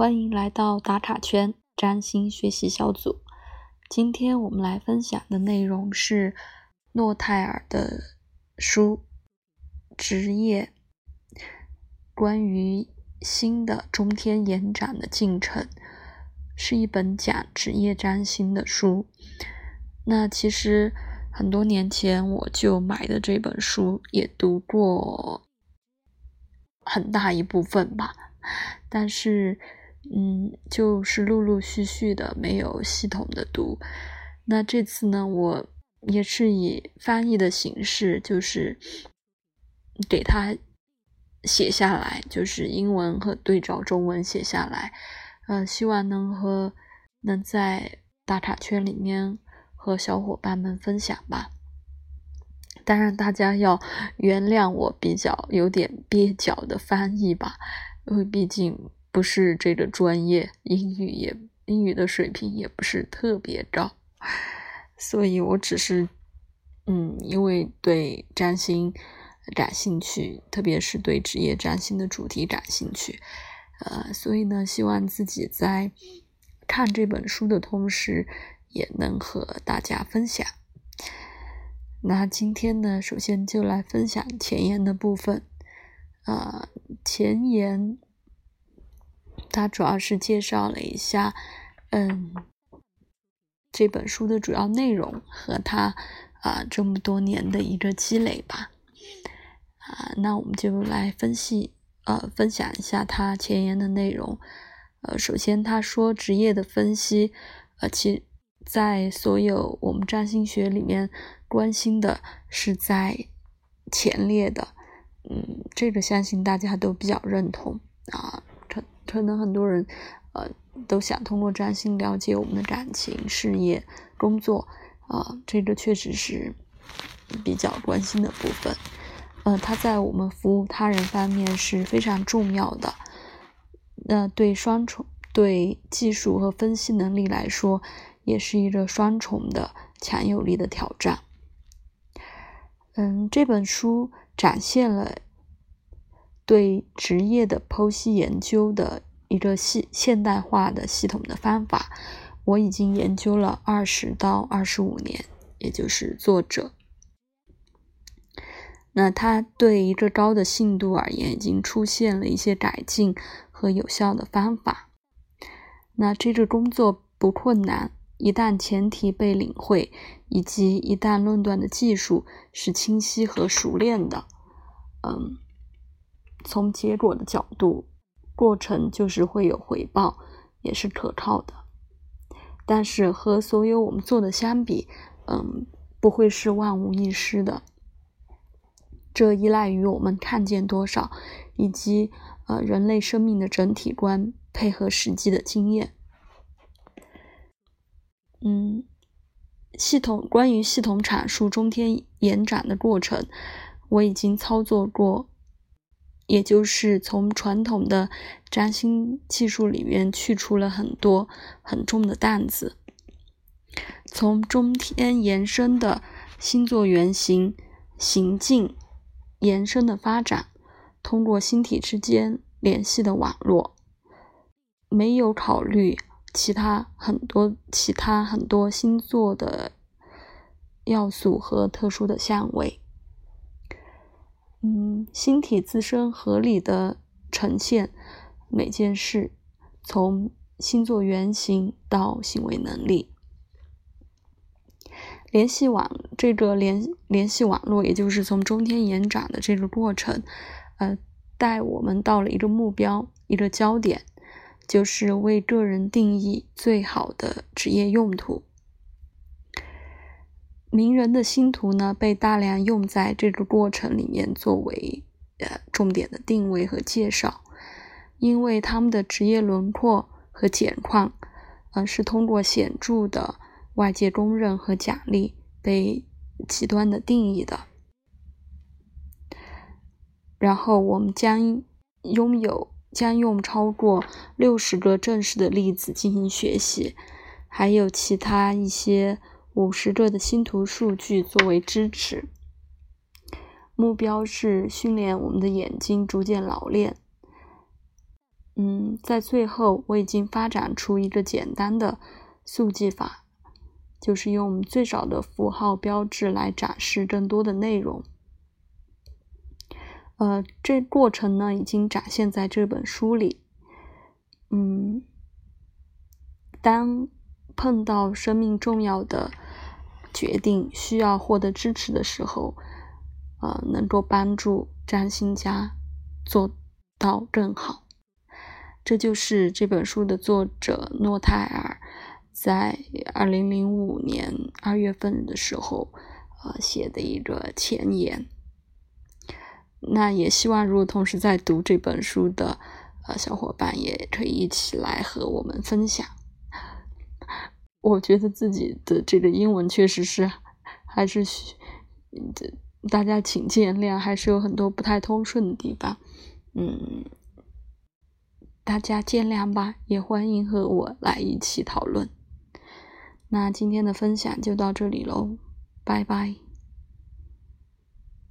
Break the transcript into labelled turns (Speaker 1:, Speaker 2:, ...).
Speaker 1: 欢迎来到打卡圈占星学习小组。今天我们来分享的内容是诺泰尔的书《职业》，关于新的中天延展的进程，是一本讲职业占星的书。那其实很多年前我就买的这本书，也读过很大一部分吧，但是。嗯，就是陆陆续续的没有系统的读。那这次呢，我也是以翻译的形式，就是给他写下来，就是英文和对照中文写下来。呃，希望能和能在打卡圈里面和小伙伴们分享吧。当然，大家要原谅我比较有点蹩脚的翻译吧，因为毕竟。不是这个专业，英语也英语的水平也不是特别高，所以我只是，嗯，因为对占星感兴趣，特别是对职业占星的主题感兴趣，呃，所以呢，希望自己在看这本书的同时，也能和大家分享。那今天呢，首先就来分享前言的部分，啊，前言。他主要是介绍了一下，嗯，这本书的主要内容和他啊这么多年的一个积累吧，啊，那我们就来分析，呃，分享一下他前言的内容。呃，首先他说职业的分析，呃，其在所有我们占星学里面关心的是在前列的，嗯，这个相信大家都比较认同。可能很多人，呃，都想通过占星了解我们的感情、事业、工作，啊，这个确实是比较关心的部分。呃，它在我们服务他人方面是非常重要的。那对双重、对技术和分析能力来说，也是一个双重的强有力的挑战。嗯，这本书展现了。对职业的剖析研究的一个系现代化的系统的方法，我已经研究了二十到二十五年，也就是作者。那他对一个高的信度而言，已经出现了一些改进和有效的方法。那这个工作不困难，一旦前提被领会，以及一旦论断的技术是清晰和熟练的，嗯。从结果的角度，过程就是会有回报，也是可靠的。但是和所有我们做的相比，嗯，不会是万无一失的。这依赖于我们看见多少，以及呃人类生命的整体观配合实际的经验。嗯，系统关于系统阐述中天延展的过程，我已经操作过。也就是从传统的占星技术里面去除了很多很重的担子，从中天延伸的星座原型行进延伸的发展，通过星体之间联系的网络，没有考虑其他很多其他很多星座的要素和特殊的相位。嗯，星体自身合理的呈现每件事，从星座原型到行为能力，联系网这个联联系网络，也就是从中天延展的这个过程，呃，带我们到了一个目标，一个焦点，就是为个人定义最好的职业用途。名人的星图呢，被大量用在这个过程里面，作为呃重点的定位和介绍，因为他们的职业轮廓和简况，呃，是通过显著的外界公认和奖励被极端的定义的。然后我们将拥有将用超过六十个正式的例子进行学习，还有其他一些。五十个的星图数据作为支持，目标是训练我们的眼睛逐渐老练。嗯，在最后我已经发展出一个简单的速记法，就是用最少的符号标志来展示更多的内容。呃，这过程呢已经展现在这本书里。嗯，当碰到生命重要的决定需要获得支持的时候，呃，能够帮助占星家做到更好。这就是这本书的作者诺泰尔在二零零五年二月份的时候，呃，写的一个前言。那也希望，如果同时在读这本书的呃小伙伴，也可以一起来和我们分享。我觉得自己的这个英文确实是还是需，这大家请见谅，还是有很多不太通顺的地方。嗯。大家见谅吧，也欢迎和我来一起讨论。那今天的分享就到这里喽，拜拜。